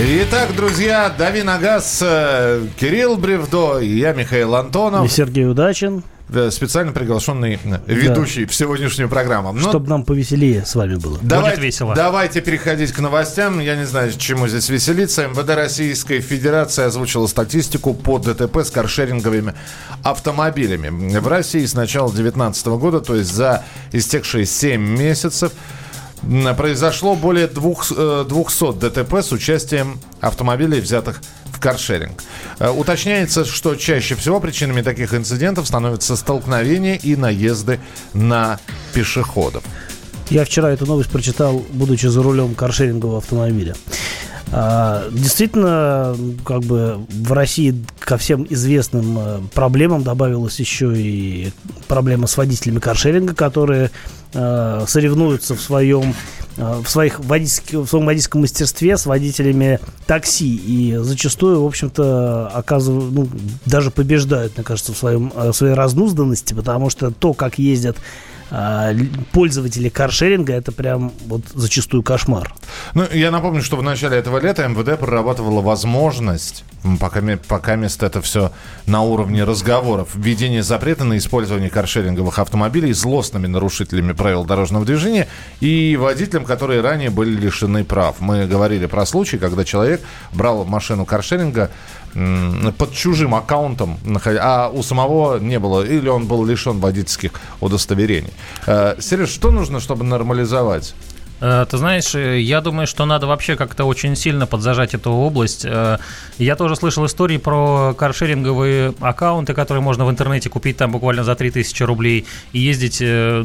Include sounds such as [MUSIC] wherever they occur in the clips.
Итак, друзья, дави на газ э, Кирилл Бревдо я, Михаил Антонов. И Сергей Удачин. Специально приглашенный ведущий да. в сегодняшнюю программу. Но... Чтобы нам повеселее с вами было. Давайте, Будет весело. Давайте переходить к новостям. Я не знаю, чему здесь веселиться. МВД Российской Федерации озвучила статистику по ДТП с каршеринговыми автомобилями. В России с начала 2019 года, то есть за истекшие 7 месяцев, произошло более 200 э, ДТП с участием автомобилей, взятых в каршеринг. Э, уточняется, что чаще всего причинами таких инцидентов становятся столкновения и наезды на пешеходов. Я вчера эту новость прочитал, будучи за рулем каршерингового автомобиля. А, действительно, как бы в России ко всем известным э, проблемам добавилась еще и проблема с водителями каршеринга, которые э, соревнуются в своем э, в, своих водительских, в своем водительском мастерстве с водителями такси и зачастую, в общем-то, оказывают, ну, даже побеждают, мне кажется, в, своем, в своей разнузданности, потому что то, как ездят а, пользователи каршеринга это прям вот зачастую кошмар. Ну, я напомню, что в начале этого лета МВД прорабатывала возможность, пока, пока место это все на уровне разговоров, введение запрета на использование каршеринговых автомобилей злостными нарушителями правил дорожного движения и водителям, которые ранее были лишены прав. Мы говорили про случай, когда человек брал машину каршеринга под чужим аккаунтом, а у самого не было, или он был лишен водительских удостоверений. Э, Сереж, что нужно, чтобы нормализовать ты знаешь, э, я думаю, что надо вообще как-то очень сильно подзажать эту область. Э, я тоже слышал истории про каршеринговые аккаунты, которые можно в интернете купить там буквально за 3000 рублей и ездить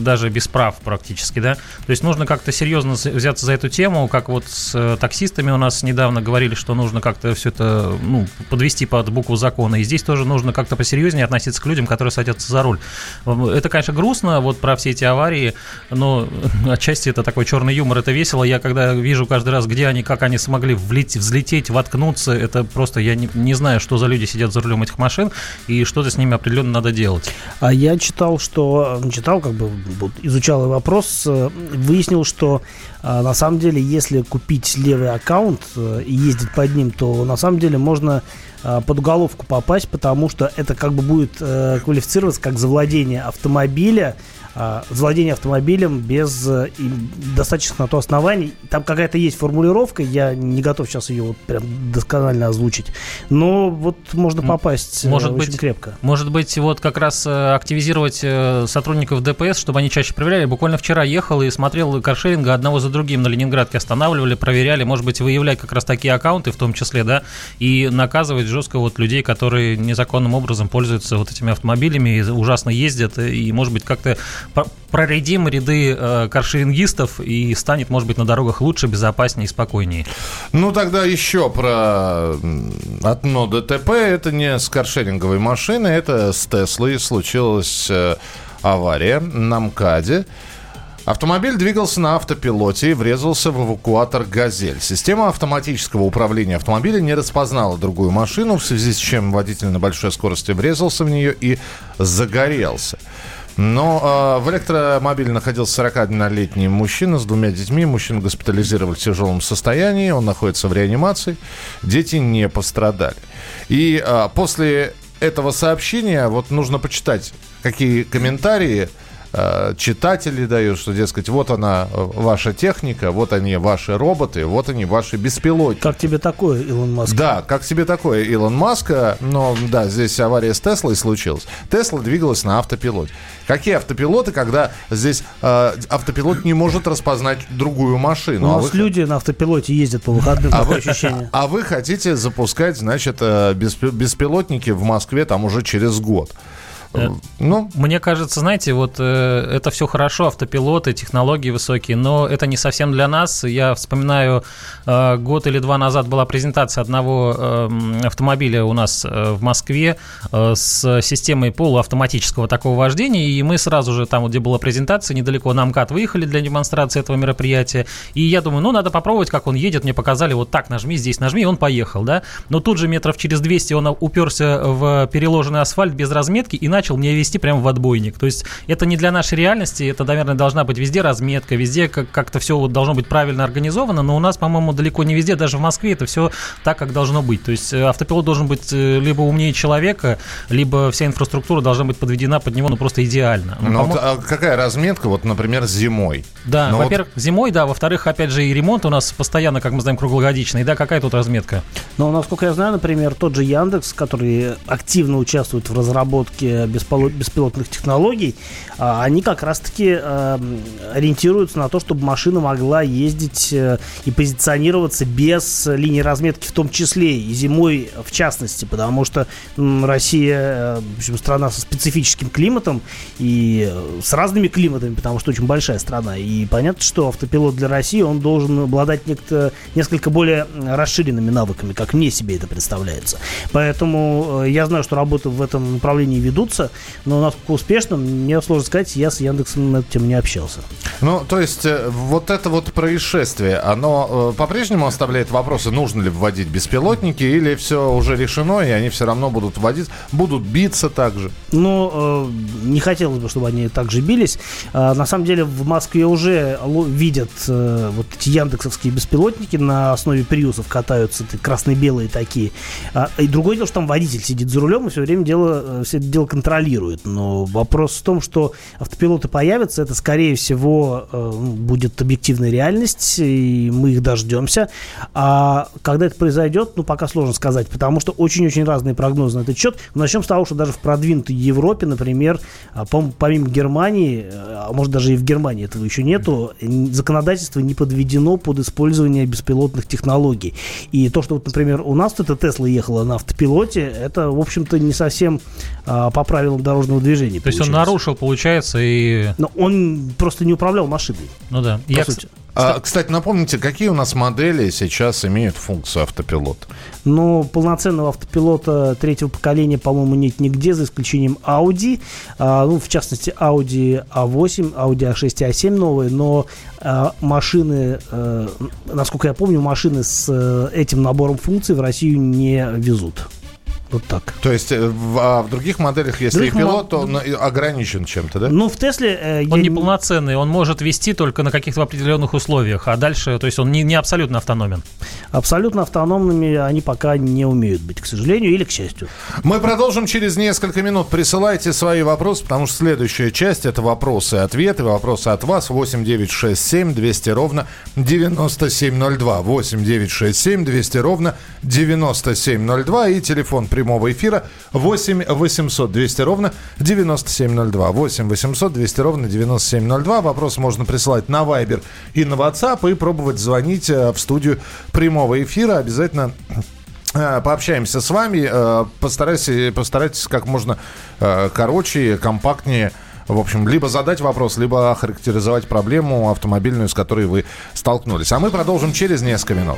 даже без прав практически, да. То есть нужно как-то серьезно взяться за эту тему, как вот с таксистами у нас недавно говорили, что нужно как-то все это ну, подвести под букву закона. И здесь тоже нужно как-то посерьезнее относиться к людям, которые садятся за руль. Это, конечно, грустно, вот про все эти аварии, но [LAUGHS] отчасти это такой черный юмор, это весело. Я когда вижу каждый раз, где они, как они смогли влететь, взлететь, воткнуться, это просто я не, не знаю, что за люди сидят за рулем этих машин и что-то с ними определенно надо делать. А я читал, что читал, как бы изучал вопрос, э, выяснил, что а, на самом деле, если купить левый аккаунт э, и ездить под ним, то на самом деле можно а, под уголовку попасть, потому что это как бы будет э, квалифицироваться как завладение автомобиля владение автомобилем без э, достаточных на то оснований. Там какая-то есть формулировка, я не готов сейчас ее вот прям досконально озвучить, но вот можно попасть э, может очень быть, крепко. Может быть, вот как раз э, активизировать сотрудников ДПС, чтобы они чаще проверяли. Буквально вчера ехал и смотрел каршеринга одного за другим на Ленинградке, останавливали, проверяли, может быть, выявлять как раз такие аккаунты в том числе, да, и наказывать жестко вот людей, которые незаконным образом пользуются вот этими автомобилями и ужасно ездят, и, может быть, как-то проредим ряды э, каршерингистов и станет, может быть, на дорогах лучше, безопаснее и спокойнее. Ну, тогда еще про одно ДТП. Это не с каршеринговой машины, это с Теслой случилась э, авария на МКАДе. Автомобиль двигался на автопилоте и врезался в эвакуатор «Газель». Система автоматического управления автомобиля не распознала другую машину, в связи с чем водитель на большой скорости врезался в нее и загорелся. Но э, в электромобиле находился 41-летний мужчина с двумя детьми. Мужчину госпитализировали в тяжелом состоянии. Он находится в реанимации. Дети не пострадали. И э, после этого сообщения вот нужно почитать, какие комментарии читатели дают, что, дескать, вот она э, ваша техника, вот они ваши роботы, вот они ваши беспилотники. Как тебе такое, Илон Маск? Да, как тебе такое, Илон Маск. Но да, здесь авария с Теслой случилась. Тесла двигалась на автопилоте. Какие автопилоты, когда здесь э, автопилот не может распознать другую машину? У а нас вы... люди на автопилоте ездят по выходным, а вы, ощущение. [LAUGHS] А вы хотите запускать, значит, э, беспилотники в Москве там уже через год. Э, ну, мне кажется, знаете, вот э, это все хорошо, автопилоты, технологии высокие, но это не совсем для нас. Я вспоминаю, э, год или два назад была презентация одного э, автомобиля у нас э, в Москве э, с системой полуавтоматического такого вождения, и мы сразу же там, где была презентация, недалеко на МКАД выехали для демонстрации этого мероприятия, и я думаю, ну, надо попробовать, как он едет, мне показали, вот так нажми, здесь нажми, и он поехал, да, но тут же метров через 200 он уперся в переложенный асфальт без разметки и начал начал мне вести прямо в отбойник. То есть это не для нашей реальности, это, наверное, должна быть везде разметка, везде как- как-то все вот должно быть правильно организовано, но у нас, по-моему, далеко не везде, даже в Москве это все так, как должно быть. То есть э, автопилот должен быть э, либо умнее человека, либо вся инфраструктура должна быть подведена под него, ну, просто идеально. Ну, Ну, вот, а какая разметка, вот, например, зимой? Да, Ну, вот во-первых, зимой, да, во-вторых, опять же, и ремонт у нас постоянно, как мы знаем, круглогодичный, да, какая тут разметка? Но, насколько я знаю, например, тот же Яндекс, который активно участвует в разработке беспилотных технологий, а, они как раз-таки э, ориентируются на то, чтобы машина могла ездить э, и позиционироваться без линии разметки в том числе, и зимой в частности, потому что Россия, э, в общем, страна со специфическим климатом и с разными климатами, потому что очень большая страна. И понятно, что автопилот для России, он должен обладать некто, несколько более расширенными навыками, как мне себе это представляется. Поэтому я знаю, что работы в этом направлении ведутся, но насколько успешно, мне сложно сказать, я с Яндексом на эту тему не общался. Ну, то есть, э, вот это вот происшествие, оно э, по-прежнему оставляет вопросы, нужно ли вводить беспилотники, или все уже решено, и они все равно будут вводить, будут биться также? Но э, не хотелось бы, чтобы они так же бились. А, на самом деле в Москве уже видят вот эти яндексовские беспилотники на основе приусов катаются, красно-белые такие. А, и другое дело, что там водитель сидит за рулем и все время дело, все это дело контролирует. Но вопрос в том, что автопилоты появятся, это скорее всего э, ну, будет объективная реальность, и мы их дождемся. А когда это произойдет, ну пока сложно сказать, потому что очень-очень разные прогнозы на этот счет. Начнем с того, что даже в продвинутой Европе, например, а, пом- помимо Германии, э, а может даже и в Германии этого еще нету, законодательство не подведено под использование беспилотных технологий. И то, что вот, например, у нас эта Тесла ехала на автопилоте, это, в общем-то, не совсем а, по правилам дорожного движения. То есть он нарушил, получается, и... Но он просто не управлял машиной, Ну да. по Я, сути. А, кстати, напомните, какие у нас модели сейчас имеют функцию автопилота? Но полноценного автопилота третьего поколения, по-моему, нет нигде, за исключением Audi. А, ну, в частности, Audi A8, Audi A6 и A7 новые, но а, машины, э, насколько я помню, машины с э, этим набором функций в Россию не везут. Вот так. То есть э, в, а в других моделях, если Других и пилот, то он, э, ограничен чем-то, да? Ну, в Тесле... э, Он я неполноценный, он может вести только на каких-то определенных условиях, а дальше, то есть он не, не абсолютно автономен. Абсолютно автономными они пока не умеют быть, к сожалению, или к счастью. Мы продолжим через несколько минут. Присылайте свои вопросы, потому что следующая часть это вопросы и ответы. Вопросы от вас 8 9 6 7 200 ровно 9702. 8 9 6 7 200 ровно 9702. И телефон прямого эфира 8 800 200 ровно 9702. 8 800 200 ровно 9702. Вопрос можно присылать на Viber и на WhatsApp и пробовать звонить э, в студию прямого эфира. Обязательно Э, Пообщаемся с вами. э, Постарайтесь, постарайтесь как можно короче, компактнее. В общем, либо задать вопрос, либо охарактеризовать проблему автомобильную, с которой вы столкнулись. А мы продолжим через несколько минут.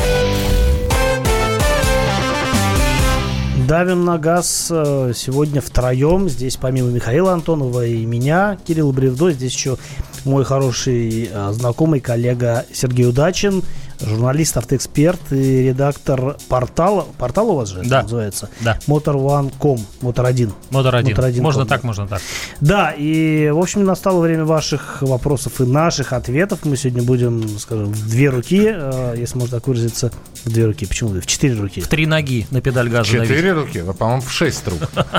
Давим на газ э, сегодня втроем. Здесь помимо Михаила Антонова и меня, Кирилл Бревдо, здесь еще мой хороший э, знакомый коллега Сергей Удачин, журналист, автоэксперт и редактор портала. Портал у вас же Да. называется? Да. Motor1.com, Мотор 1. Мотор один. Мотор один Можно ком. так, можно так. Да, и, в общем, настало время ваших вопросов и наших ответов. Мы сегодня будем, скажем, в две руки, э, если можно так выразиться, в две руки. Почему? В четыре руки. В три ноги на педаль газа давить. Четыре руки, а, по-моему, в шесть рук. [LAUGHS]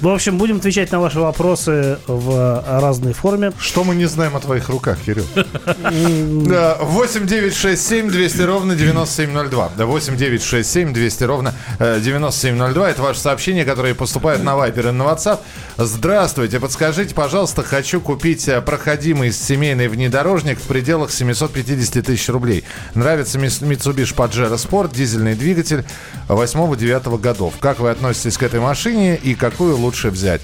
В общем, будем отвечать на ваши вопросы в разной форме. Что мы не знаем о твоих руках, Кирилл? 8 9 6 7 200 ровно 9702. 8 9 6 7 200 ровно 9702. Это ваше сообщение, которое поступает на Viber и на WhatsApp. Здравствуйте, подскажите, пожалуйста, хочу купить э, проходимый семейный внедорожник в пределах 750 тысяч рублей. Нравится Mitsubishi Pajero Sport, дизельный двигатель 8-9 годов. Как вы относитесь к этой машине и какую лучше взять?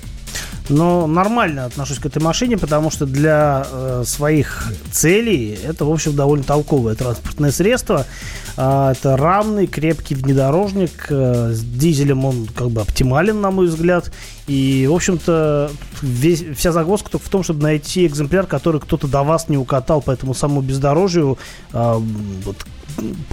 Но нормально отношусь к этой машине, потому что для э, своих целей это, в общем, довольно толковое транспортное средство. Э, это равный, крепкий внедорожник. Э, с дизелем он как бы оптимален, на мой взгляд. И, в общем-то, весь, вся загвоздка только в том, чтобы найти экземпляр, который кто-то до вас не укатал по этому самому бездорожью, э, вот,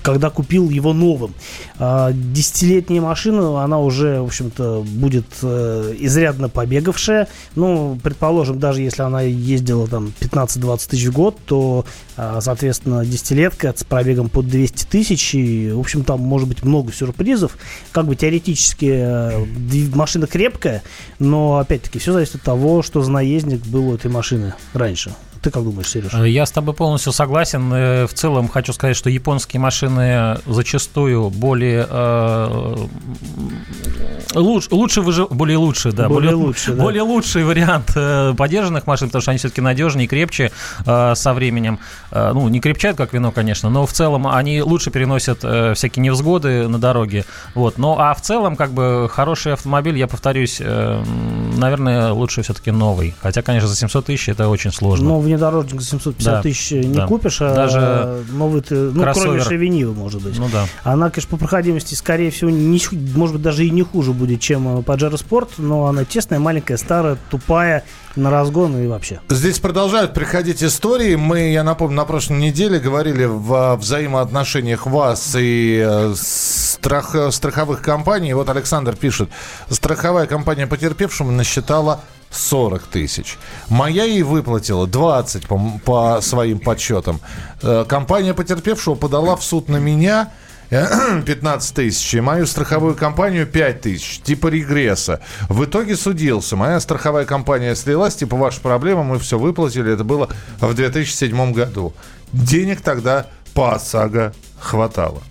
когда купил его новым. А, десятилетняя машина, она уже, в общем-то, будет э, изрядно побегавшая. Ну, предположим, даже если она ездила там 15-20 тысяч в год, то, а, соответственно, десятилетка с пробегом под 200 тысяч. И, в общем, там может быть много сюрпризов. Как бы теоретически э, машина крепкая, но, опять-таки, все зависит от того, что за наездник был у этой машины раньше. Ты как думаешь, Сереж? Э, я с тобой полностью согласен. Э, в целом хочу сказать, что японские машины зачастую более э, луч, лучше выжив... более лучше, да, более, более лучше, да. более лучший вариант э, подержанных машин, потому что они все-таки надежнее и крепче э, со временем. Э, ну, не крепчают как вино, конечно, но в целом они лучше переносят э, всякие невзгоды на дороге. Вот. Ну, а в целом, как бы хороший автомобиль, я повторюсь, э, наверное, лучше все-таки новый. Хотя, конечно, за 700 тысяч это очень сложно. Но внедорожник за 750 да, тысяч не да. купишь, а Даже новый ты, ну, кроссовер. кроме Шевинива, может быть. Ну да. Она, конечно, по проходимости, скорее всего, не, может быть, даже и не хуже будет, чем Pajero Sport, но она тесная, маленькая, старая, тупая, на разгон и вообще. Здесь продолжают приходить истории. Мы, я напомню, на прошлой неделе говорили в взаимоотношениях вас и э, страх, страховых компаний. Вот Александр пишет, страховая компания потерпевшему насчитала 40 тысяч. Моя ей выплатила 20 по, по своим подсчетам. Э, компания потерпевшего подала в суд на меня [CLEARS THROAT] 15 тысяч, и мою страховую компанию 5 тысяч, типа регресса. В итоге судился. Моя страховая компания слилась, типа ваша проблема, мы все выплатили. Это было в 2007 году. Денег тогда по ОСАГО хватало.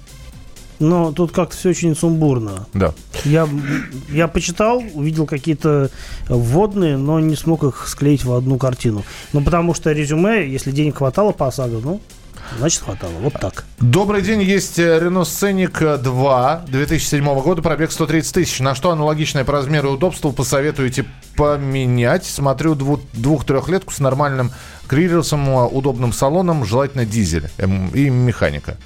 Но тут как-то все очень сумбурно. Да. Я, я почитал, увидел какие-то вводные, но не смог их склеить в одну картину. Ну, потому что резюме, если денег хватало по ОСАГО, ну, Значит, хватало. Вот так. Добрый день. Есть э, Renault Scenic 2 2007 года, пробег 130 тысяч. На что аналогичное по размеру и удобству посоветуете поменять? Смотрю двух-трехлетку с нормальным криллерсом, удобным салоном, желательно дизель эм, и механика.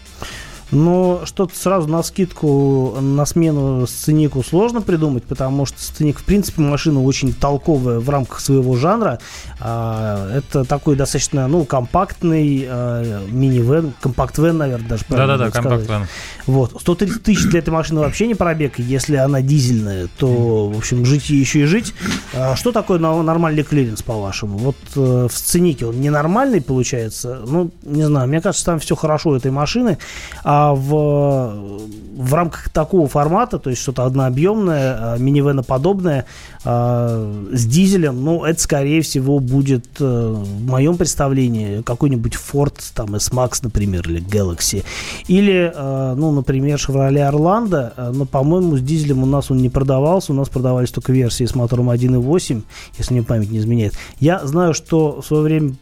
Но что-то сразу навскидку, на смену сценику сложно придумать, потому что сценик, в принципе, машина очень толковая в рамках своего жанра. А, это такой достаточно, ну, компактный а, мини-вен, компакт-вен, наверное, даже Да-да-да, компакт-вен. Вот. 130 тысяч для этой машины вообще не пробег. Если она дизельная, то, в общем, жить и еще и жить. А что такое нормальный клиренс, по-вашему? Вот э, в сценике он ненормальный получается. Ну, не знаю, мне кажется, там все хорошо у этой машины. А в, в рамках такого формата, то есть что-то однообъемное, а, минивеноподобное, э, с дизелем, ну, это, скорее всего, будет, э, в моем представлении, какой-нибудь Ford, там, S-Max, например, или Galaxy. Или, э, ну, например, Chevrolet Orlando, э, но, по-моему, с дизелем у нас он не продавался, у нас продавались только версии с мотором 1.8, если мне память не изменяет. Я знаю, что в свое время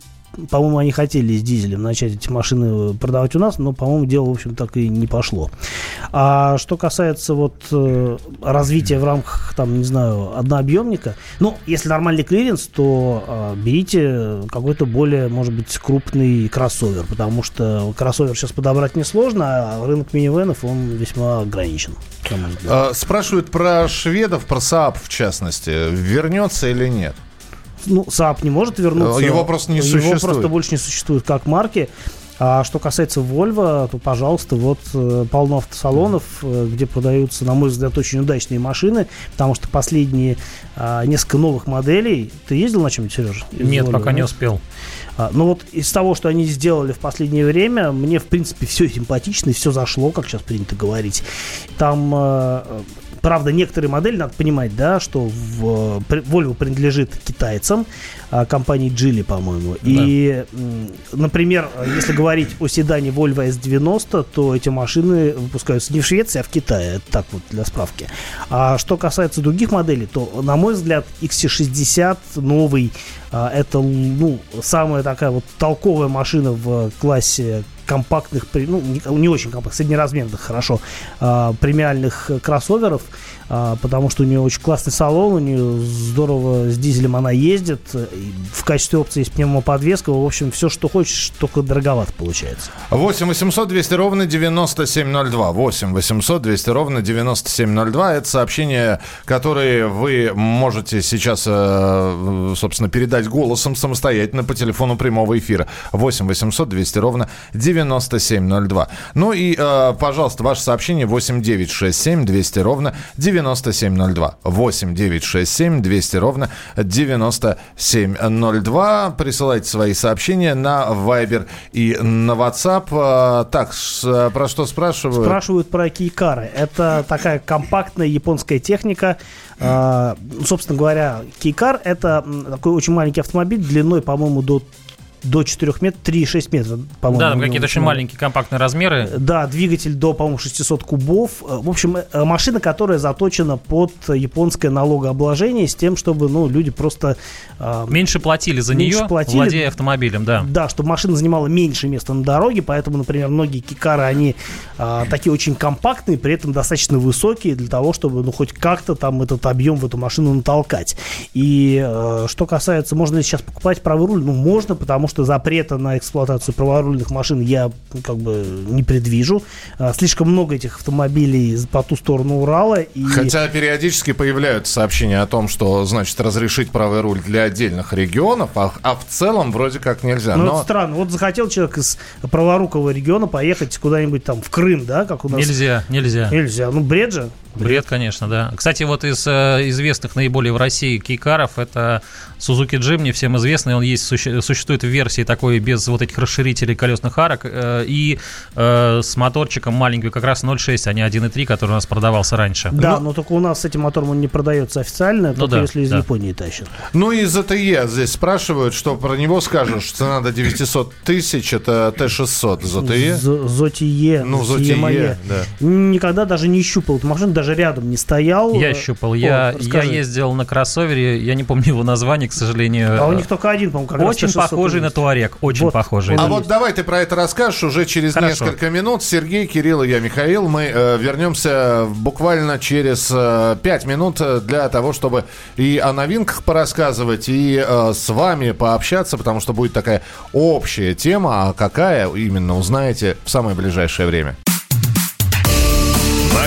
по-моему, они хотели с дизелем начать эти машины продавать у нас, но, по-моему, дело, в общем, так и не пошло. А что касается вот э, развития в рамках, там, не знаю, однообъемника, ну, если нормальный клиренс, то э, берите какой-то более, может быть, крупный кроссовер, потому что кроссовер сейчас подобрать несложно, а рынок минивенов, он весьма ограничен. А, спрашивают про шведов, про СААБ в частности. Вернется или нет? Ну, Saab не может вернуться. Его просто не существует. Его просто больше не существует как марки. А что касается Volvo, то, пожалуйста, вот э, полно автосалонов, э, где продаются, на мой взгляд, очень удачные машины, потому что последние а, несколько новых моделей... Ты ездил на чем-нибудь, Сережа? Нет, Volvo, пока нет? не успел. А, ну вот из того, что они сделали в последнее время, мне, в принципе, все симпатично и все зашло, как сейчас принято говорить. Там э, правда, некоторые модели, надо понимать, да, что в, Volvo принадлежит китайцам, а, компании Geely, по-моему. Да. И, например, если говорить о седане Volvo S90, то эти машины выпускаются не в Швеции, а в Китае. Это так вот для справки. А что касается других моделей, то, на мой взгляд, XC60 новый, а, это ну, самая такая вот толковая машина в классе компактных, ну, не, не очень компактных, среднеразмерных, хорошо, э, премиальных кроссоверов, потому что у нее очень классный салон, у нее здорово с дизелем она ездит, в качестве опции есть пневмоподвеска, в общем, все, что хочешь, только дороговато получается. 8 800 200 ровно 9702, 8 800 200 ровно 9702, это сообщение, которое вы можете сейчас, э, собственно, передать голосом самостоятельно по телефону прямого эфира. 8 800 200 ровно 9702. 9702. Ну и, э, пожалуйста, ваше сообщение 8967 200 ровно 9702. 8967 200 ровно 9702. Присылайте свои сообщения на Viber и на WhatsApp. Э, так, про что спрашивают? Спрашивают про кейкары. Это такая компактная японская техника. Э, собственно говоря, кейкар это такой очень маленький автомобиль длиной, по-моему, до до 4 метров, 3,6 метров, по-моему. Да, там какие-то очень маленькие компактные размеры. Да, двигатель до, по-моему, 600 кубов. В общем, э, машина, которая заточена под японское налогообложение с тем, чтобы, ну, люди просто... Э, меньше платили за меньше нее, платили, владея автомобилем, да. Да, чтобы машина занимала меньше места на дороге, поэтому, например, многие кикары, они э, такие очень компактные, при этом достаточно высокие для того, чтобы, ну, хоть как-то там этот объем в эту машину натолкать. И э, что касается, можно ли сейчас покупать правый руль? Ну, можно, потому что запрета на эксплуатацию праворульных машин я как бы не предвижу. А, слишком много этих автомобилей по ту сторону Урала. И... Хотя периодически появляются сообщения о том, что, значит, разрешить правый руль для отдельных регионов, а, а в целом вроде как нельзя. Ну, Но... это странно. Вот захотел человек из праворукого региона поехать куда-нибудь там в Крым, да, как у нас. Нельзя, нельзя. Нельзя. Ну, бред же. Бред, конечно, да. Кстати, вот из э, известных наиболее в России кейкаров это Suzuki Jimny, всем известный, он есть, суще, существует в версии такой без вот этих расширителей колесных арок э, и э, с моторчиком маленький, как раз 0.6, а не 1.3, который у нас продавался раньше. Да, но, но только у нас с этим мотором он не продается официально, ну, только да, если из да. Японии тащат. Ну и ZTE здесь спрашивают, что про него скажешь, цена до 900 тысяч, это Т-600 ZTE. ZTE. Ну, ZTE, да. Никогда даже не щупал эту машину, даже рядом не стоял. Я щупал, я, я ездил на кроссовере, я не помню его название, к сожалению. А у них только один, по-моему, как Очень похожий на Туарек, очень вот. похожий. А вот давай ты про это расскажешь уже через Хорошо. несколько минут. Сергей, Кирилл и я, Михаил, мы э, вернемся буквально через э, 5 минут для того, чтобы и о новинках порассказывать, и э, с вами пообщаться, потому что будет такая общая тема, а какая именно узнаете в самое ближайшее время.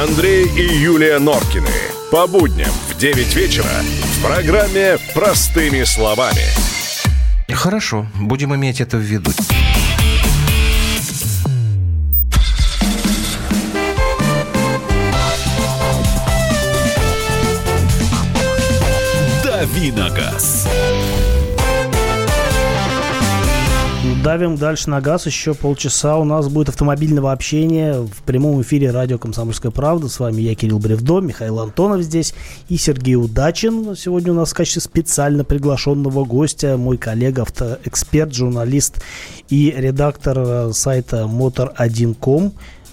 Андрей и Юлия Норкины. По будням в 9 вечера в программе «Простыми словами». Хорошо, будем иметь это в виду. Давиногаз. Давим дальше на газ. Еще полчаса у нас будет автомобильного общения в прямом эфире радио «Комсомольская правда». С вами я, Кирилл Бревдо, Михаил Антонов здесь и Сергей Удачин. Сегодня у нас в качестве специально приглашенного гостя мой коллега, автоэксперт, журналист и редактор э, сайта motor1.com.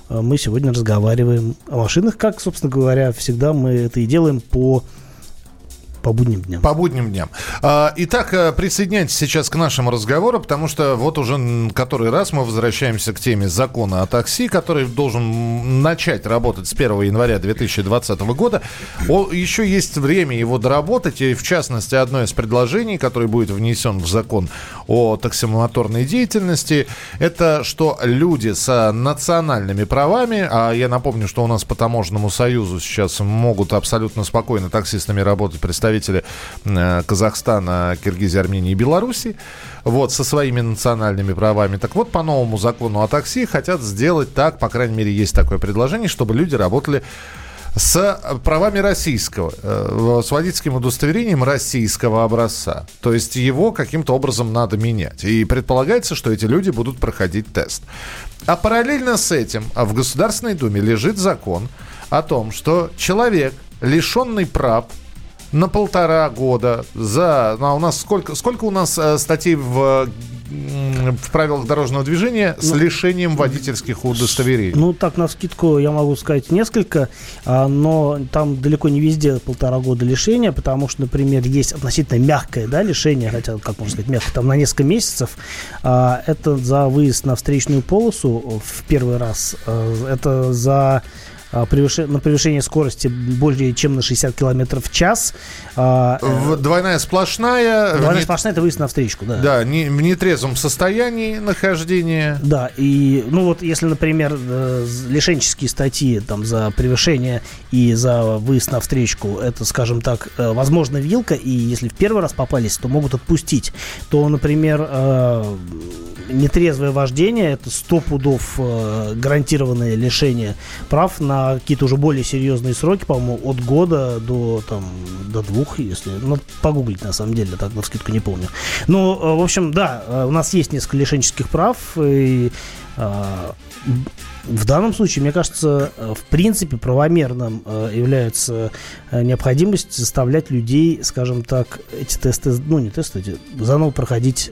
Э, мы сегодня разговариваем о машинах, как, собственно говоря, всегда мы это и делаем по по будним дням. По будним дням. А, итак, э, присоединяйтесь сейчас к нашему разговору, потому что вот уже который раз мы возвращаемся к теме закона о такси, который должен начать работать с 1 января 2020 года. Еще есть время его доработать, и в частности, одно из предложений, которое будет внесен в закон о таксомоторной деятельности, это что люди с национальными правами, а я напомню, что у нас по таможенному союзу сейчас могут абсолютно спокойно таксистами работать представители представители э, Казахстана, Киргизии, Армении и Беларуси, вот, со своими национальными правами. Так вот, по новому закону о такси хотят сделать так, по крайней мере, есть такое предложение, чтобы люди работали с правами российского, э, с водительским удостоверением российского образца. То есть его каким-то образом надо менять. И предполагается, что эти люди будут проходить тест. А параллельно с этим в Государственной Думе лежит закон о том, что человек, лишенный прав, на полтора года за... Ну, а у нас сколько, сколько у нас э, статей в в правилах дорожного движения с ну, лишением водительских удостоверений? Ну, так, на скидку я могу сказать несколько, а, но там далеко не везде полтора года лишения, потому что, например, есть относительно мягкое да, лишение, хотя, как можно сказать, мягкое, там на несколько месяцев. А, это за выезд на встречную полосу в первый раз, а, это за а, на превышение скорости более чем на 60 км в час. А, в, двойная сплошная. Двойная не, сплошная – это выезд на встречку, да. Да, не, в нетрезвом состоянии нахождения. Да, и, ну вот, если, например, э, лишенческие статьи там за превышение и за выезд на встречку, это, скажем так, э, возможно, вилка, и если в первый раз попались, то могут отпустить, то, например, э, нетрезвое вождение – это 100 пудов гарантированное лишение прав на какие-то уже более серьезные сроки, по-моему, от года до, там, до двух, если... Ну, погуглить, на самом деле, так, на скидку не помню. Ну, в общем, да, э, у нас есть несколько лишенческих прав, и э, в данном случае, мне кажется, в принципе, правомерным э, является необходимость заставлять людей, скажем так, эти тесты, ну не тесты, заново проходить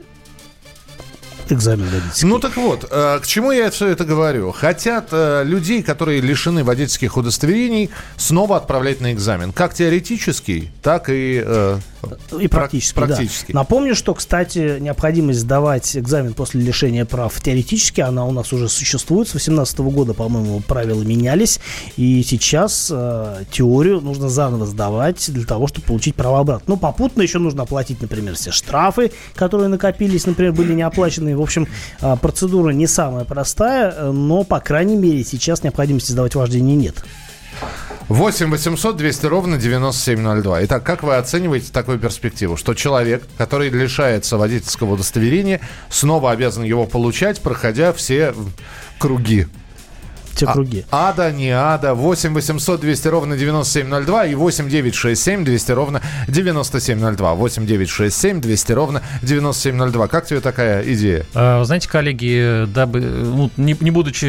экзамен водительский. Ну так вот, э, к чему я все это говорю? Хотят э, людей, которые лишены водительских удостоверений, снова отправлять на экзамен. Как теоретический, так и э, и практически, практически. Да. Напомню, что, кстати, необходимость сдавать экзамен после лишения прав теоретически, она у нас уже существует. С 2018 года, по-моему, правила менялись. И сейчас э, теорию нужно заново сдавать для того, чтобы получить право обратно. Ну, попутно еще нужно оплатить, например, все штрафы, которые накопились, например, были не оплачены. В общем, э, процедура не самая простая, но, по крайней мере, сейчас необходимости сдавать вождение нет. 8 800 200 ровно 9702. Итак, как вы оцениваете такую перспективу, что человек, который лишается водительского удостоверения, снова обязан его получать, проходя все круги те а, круги. ада, не ада. 8 800 200 ровно 9702 и 8 967 200 ровно 9702. 8 967 200 ровно 9702. Как тебе такая идея? А, знаете, коллеги, дабы, ну, не, не будучи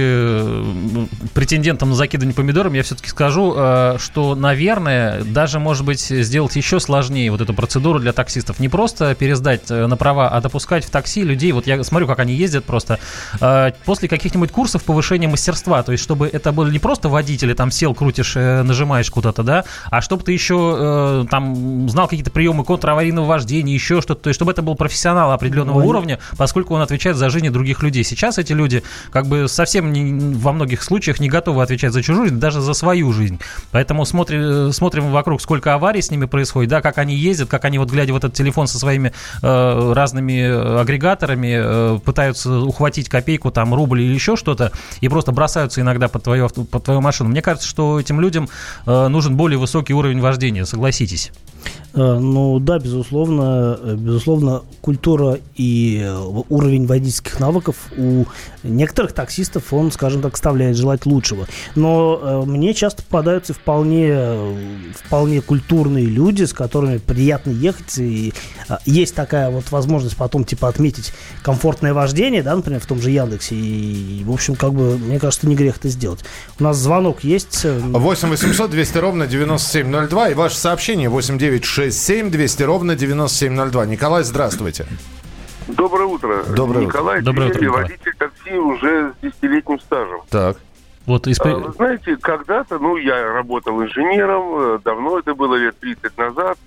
претендентом на закидывание помидором, я все-таки скажу, э, что, наверное, даже, может быть, сделать еще сложнее вот эту процедуру для таксистов. Не просто пересдать э, на права, а допускать в такси людей. Вот я смотрю, как они ездят просто. После каких-нибудь курсов повышения мастерства, то есть чтобы это были не просто водители, там сел, крутишь, э, нажимаешь куда-то, да, а чтобы ты еще э, там знал какие-то приемы контраварийного вождения, еще что-то, то есть чтобы это был профессионал определенного ну, уровня, поскольку он отвечает за жизнь других людей. Сейчас эти люди как бы совсем не, во многих случаях не готовы отвечать за чужую жизнь, даже за свою жизнь. Поэтому смотрим, смотрим вокруг, сколько аварий с ними происходит, да, как они ездят, как они вот глядя в этот телефон со своими э, разными э, агрегаторами э, пытаются ухватить копейку, там, рубль или еще что-то, и просто бросаются иногда под твою, под твою машину. Мне кажется, что этим людям э, нужен более высокий уровень вождения, согласитесь. Э, ну да, безусловно, э, безусловно, культура и э, уровень водительских навыков у некоторых таксистов, он, скажем так, оставляет желать лучшего. Но мне часто попадаются вполне, вполне культурные люди, с которыми приятно ехать, и есть такая вот возможность потом, типа, отметить комфортное вождение, да, например, в том же Яндексе, и, в общем, как бы, мне кажется, не грех это сделать. У нас звонок есть. 8 800 200 ровно 9702, и ваше сообщение 8967 967 200 ровно 9702. Николай, здравствуйте. Доброе утро. Доброе Николай, утро. Доброе утро, водитель такси уже с 10-летним стажем. Так. Вот исп... а, вы знаете, когда-то, ну, я работал инженером, э, давно это было, лет 30 назад,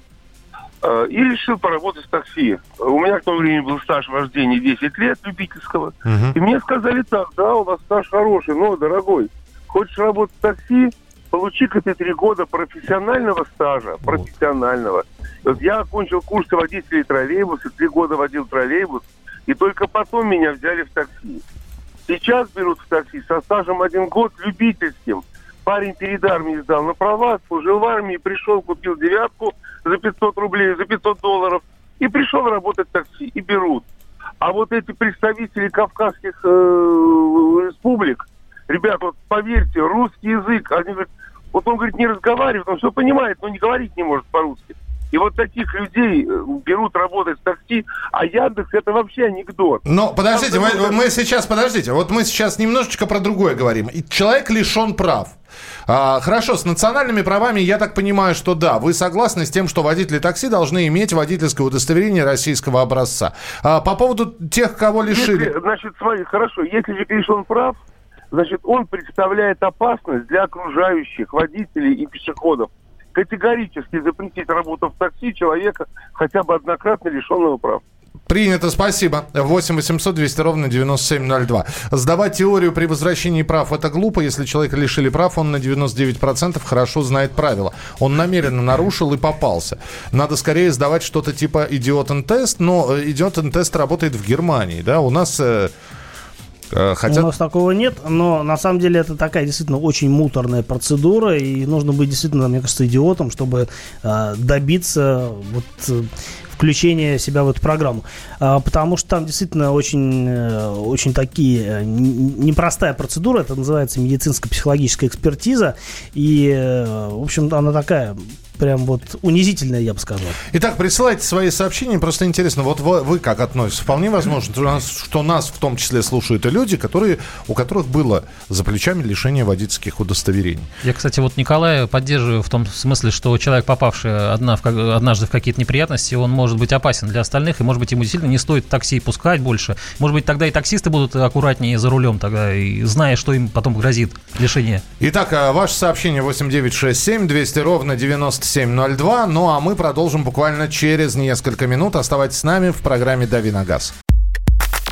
э, и решил поработать в такси. У меня в то время был стаж вождения 10 лет любительского. Угу. И мне сказали так, да, у вас стаж хороший, но, дорогой, хочешь работать в такси, получи-ка ты три года профессионального стажа, профессионального. Я окончил курсы водителей троллейбуса, три года водил троллейбус, и только потом меня взяли в такси. Сейчас берут в такси со стажем один год любительским. Парень перед армией сдал на права, служил в армии, пришел, купил девятку, за 500 рублей, за 500 долларов. И пришел работать в такси, и берут. А вот эти представители кавказских э, республик, ребят, вот поверьте, русский язык, они говорят, вот он говорит, не разговаривает, он все понимает, но не говорить не может по-русски. И вот таких людей э, берут работать в такси, а Яндекс это вообще анекдот. Но подождите, мы, мы сейчас, подождите, вот мы сейчас немножечко про другое говорим. И человек лишен прав. А, хорошо, с национальными правами я так понимаю, что да, вы согласны с тем, что водители такси должны иметь водительское удостоверение российского образца. А, по поводу тех, кого лишили... Если, значит, смотри, хорошо, если человек лишен прав, значит, он представляет опасность для окружающих водителей и пешеходов категорически запретить работу в такси человека, хотя бы однократно лишенного прав. Принято, спасибо. 8 800 200 ровно 9702. Сдавать теорию при возвращении прав – это глупо. Если человека лишили прав, он на 99% хорошо знает правила. Он намеренно нарушил и попался. Надо скорее сдавать что-то типа идиотен-тест, но э, идиотен-тест работает в Германии. Да? У нас э, хотят... У нас такого нет, но на самом деле это такая действительно очень муторная процедура, и нужно быть действительно, мне кажется, идиотом, чтобы э, добиться вот э, включения себя в эту программу. А, потому что там действительно очень, э, очень такие непростая процедура, это называется медицинско-психологическая экспертиза, и, в общем, она такая прям вот унизительное, я бы сказал. Итак, присылайте свои сообщения. Просто интересно, вот вы, вы как относитесь? Вполне возможно, что нас, что нас в том числе слушают и люди, которые, у которых было за плечами лишение водительских удостоверений. Я, кстати, вот Николая поддерживаю в том смысле, что человек, попавший одна в, однажды в какие-то неприятности, он может быть опасен для остальных, и, может быть, ему действительно не стоит такси пускать больше. Может быть, тогда и таксисты будут аккуратнее за рулем тогда, и зная, что им потом грозит лишение. Итак, а ваше сообщение 8967 200 ровно 90 702. Ну а мы продолжим буквально через несколько минут. Оставайтесь с нами в программе «Дави на газ».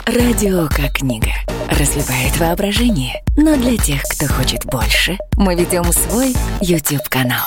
Радио как книга. Разливает воображение. Но для тех, кто хочет больше, мы ведем свой YouTube-канал.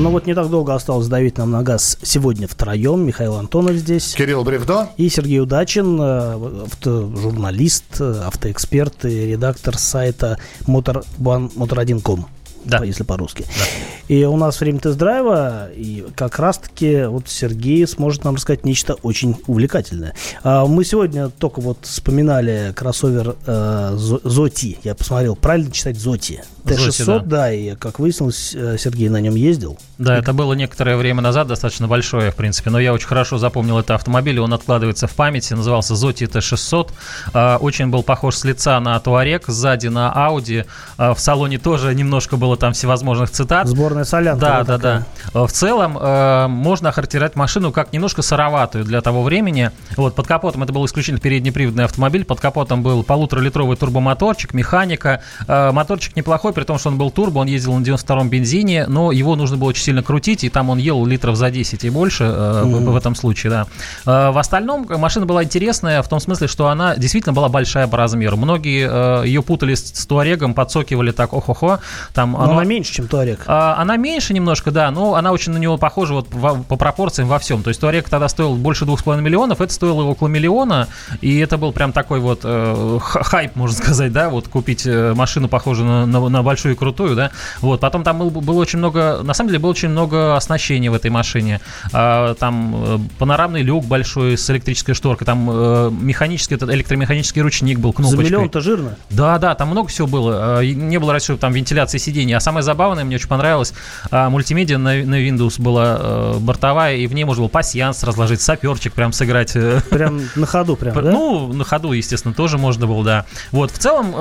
Ну вот не так долго осталось давить нам на газ сегодня втроем. Михаил Антонов здесь. Кирилл Бревдо. И Сергей Удачин, э, авто, журналист, э, автоэксперт и редактор сайта motor1.com да. если по-русски. Да. И у нас время тест-драйва, и как раз-таки вот Сергей сможет нам рассказать нечто очень увлекательное. А, мы сегодня только вот вспоминали кроссовер э, Зоти. Я посмотрел, правильно читать Зоти. Т-600, да. да, и как выяснилось, э, Сергей на нем ездил. Да, и... это было некоторое время назад, достаточно большое, в принципе, но я очень хорошо запомнил это автомобиль, он откладывается в памяти, назывался Зоти Т-600, а, очень был похож с лица на Туарек, сзади на Ауди, а, в салоне тоже немножко было там всевозможных цитат. Сборная солянка. Да, да, такая. да. В целом э, можно охарактеризовать машину как немножко сыроватую для того времени. Вот под капотом это был исключительно переднеприводный автомобиль, под капотом был полуторалитровый турбомоторчик, механика. Э, моторчик неплохой, при том, что он был турбо, он ездил на 92-м бензине, но его нужно было очень сильно крутить, и там он ел литров за 10 и больше э, mm-hmm. в, в этом случае, да. Э, в остальном машина была интересная в том смысле, что она действительно была большая по размеру. Многие э, ее путали с, с Туарегом, подсокивали так, ох-охо. Там, но она меньше, чем Туарег. Э, она меньше немножко, да, но она очень на него похожа вот во, по пропорциям во всем. То есть Туарек тогда стоил больше 2,5 миллионов, это стоило около миллиона, и это был прям такой вот э, хайп, можно сказать, да, вот купить э, машину, похожую на, на, на большую и крутую, да. Вот, потом там был, было очень много, на самом деле было очень много оснащения в этой машине. А, там э, панорамный люк большой с электрической шторкой, там э, механический, этот электромеханический ручник был, кнопочкой. За миллион-то жирно. Да, да, там много всего было. А, не было раньше там вентиляции сидений. А самое забавное, мне очень понравилось, а, мультимедиа на, на Windows была э, бортовая, и в ней можно было пассианс разложить, саперчик прям сыграть. [LAUGHS] Прям на ходу прям, да? Ну, на ходу, естественно, тоже можно было, да. Вот, в целом,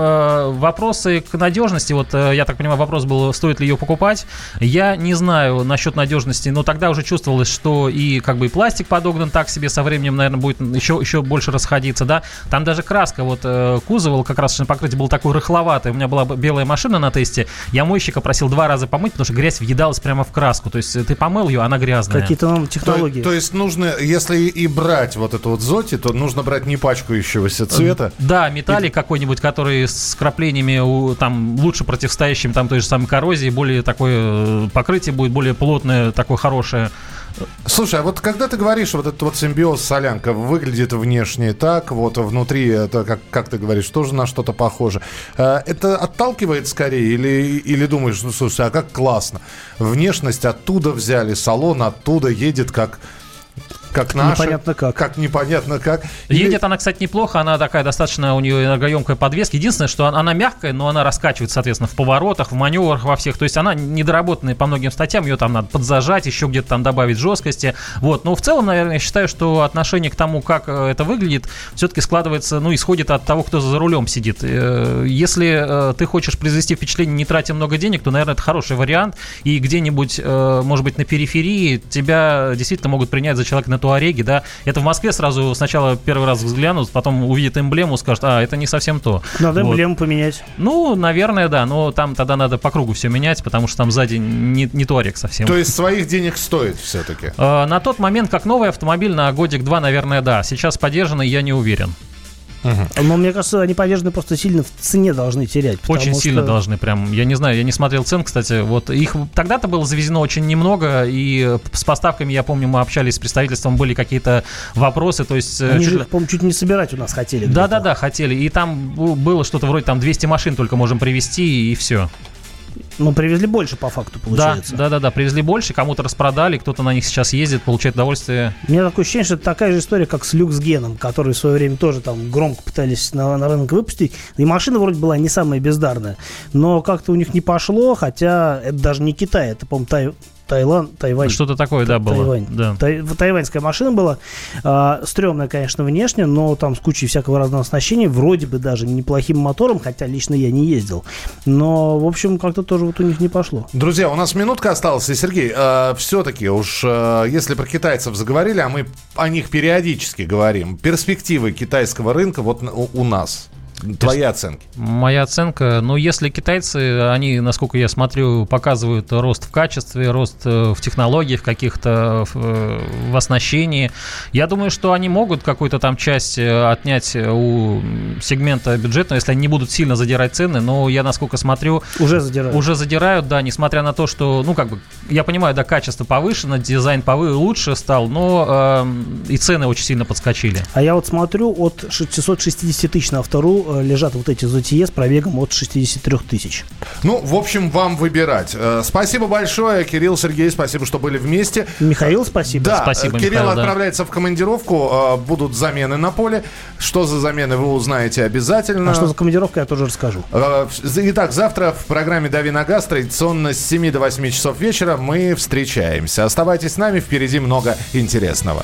вопросы к надежности, вот я так понимаю, вопрос был, стоит ли ее покупать. Я не знаю насчет надежности, но тогда уже чувствовалось, что и как бы и пластик подогнан так себе со временем, наверное, будет еще, еще больше расходиться, да. Там даже краска вот э, кузова, как раз покрытие было такое рыхловатое. У меня была белая машина на тесте. Я автомойщика просил два раза помыть, потому что грязь въедалась прямо в краску. То есть ты помыл ее, она грязная. Какие-то нам технологии. То, то есть нужно, если и брать вот эту вот зоти, то нужно брать не пачкающегося цвета. Да, металлик и... какой-нибудь, который с краплениями там лучше противостоящим там той же самой коррозии, более такое покрытие будет более плотное, такое хорошее. Слушай, а вот когда ты говоришь, вот этот вот симбиоз солянка выглядит внешне так, вот внутри, это, как, как ты говоришь, тоже на что-то похоже. Э, это отталкивает скорее или, или думаешь, ну слушай, а как классно. Внешность оттуда взяли, салон оттуда едет как как наша. Непонятно как. Как непонятно как. Едет она, кстати, неплохо. Она такая достаточно, у нее энергоемкая подвеска. Единственное, что она мягкая, но она раскачивает, соответственно, в поворотах, в маневрах, во всех. То есть она недоработанная по многим статьям. Ее там надо подзажать, еще где-то там добавить жесткости. Вот. Но в целом, наверное, я считаю, что отношение к тому, как э, это выглядит, все-таки складывается, ну, исходит от того, кто за рулем сидит. Э, если э, ты хочешь произвести впечатление, не тратя много денег, то, наверное, это хороший вариант. И где-нибудь, может быть, на периферии тебя действительно могут принять за человека на Туареге, да, это в Москве сразу сначала первый раз взглянут, потом увидят эмблему, скажут, а, это не совсем то. Надо вот. эмблему поменять. Ну, наверное, да, но там тогда надо по кругу все менять, потому что там сзади не, не Туарек совсем. То есть своих денег стоит все-таки? А, на тот момент, как новый автомобиль, на годик-два, наверное, да. Сейчас поддержанный, я не уверен. Угу. Но мне кажется, они повержены просто сильно в цене должны терять. Очень что... сильно должны, прям. Я не знаю, я не смотрел цен, кстати. Вот их тогда-то было завезено очень немного, и с поставками, я помню, мы общались с представительством, были какие-то вопросы, то есть... Э, они чуть... же помню, чуть не собирать у нас хотели. Да-да-да, хотели. И там было что-то вроде там 200 машин только можем привезти, и все. Ну, привезли больше по факту, получается. Да, да, да, да, привезли больше, кому-то распродали, кто-то на них сейчас ездит, получает удовольствие. У меня такое ощущение, что это такая же история, как с люксгеном, который в свое время тоже там громко пытались на, на рынок выпустить. И машина вроде была не самая бездарная. Но как-то у них не пошло, хотя это даже не Китай, это, по-моему, Тай, Таиланд, Тайвань. Что-то такое, да, было. Тайвань. Да. Тай, тайваньская машина была. А, стрёмная, конечно, внешне, но там с кучей всякого разного оснащения, вроде бы даже неплохим мотором, хотя лично я не ездил. Но, в общем, как-то тоже вот у них не пошло. Друзья, у нас минутка осталась. И, Сергей, э, все-таки уж э, если про китайцев заговорили, а мы о них периодически говорим, перспективы китайского рынка вот у, у нас – Твои оценки? Моя оценка, ну, если китайцы, они, насколько я смотрю, показывают рост в качестве, рост э, в технологиях каких-то, в, э, в оснащении, я думаю, что они могут какую-то там часть э, отнять у сегмента бюджетного, если они не будут сильно задирать цены, но я, насколько смотрю... Уже задирают. Уже задирают, да, несмотря на то, что, ну, как бы, я понимаю, да, качество повышено, дизайн повы лучше стал, но э, и цены очень сильно подскочили. А я вот смотрю, от 660 тысяч на вторую Э, лежат вот эти ZTE с пробегом от 63 тысяч. Ну, в общем, вам выбирать. Э, спасибо большое, Кирилл, Сергей, спасибо, что были вместе. Михаил, спасибо. Да, спасибо, Кирилл Михаил, отправляется да. в командировку, э, будут замены на поле. Что за замены, вы узнаете обязательно. А что за командировка, я тоже расскажу. Итак, завтра в программе «Дави на газ» традиционно с 7 до 8 часов вечера мы встречаемся. Оставайтесь с нами, впереди много интересного.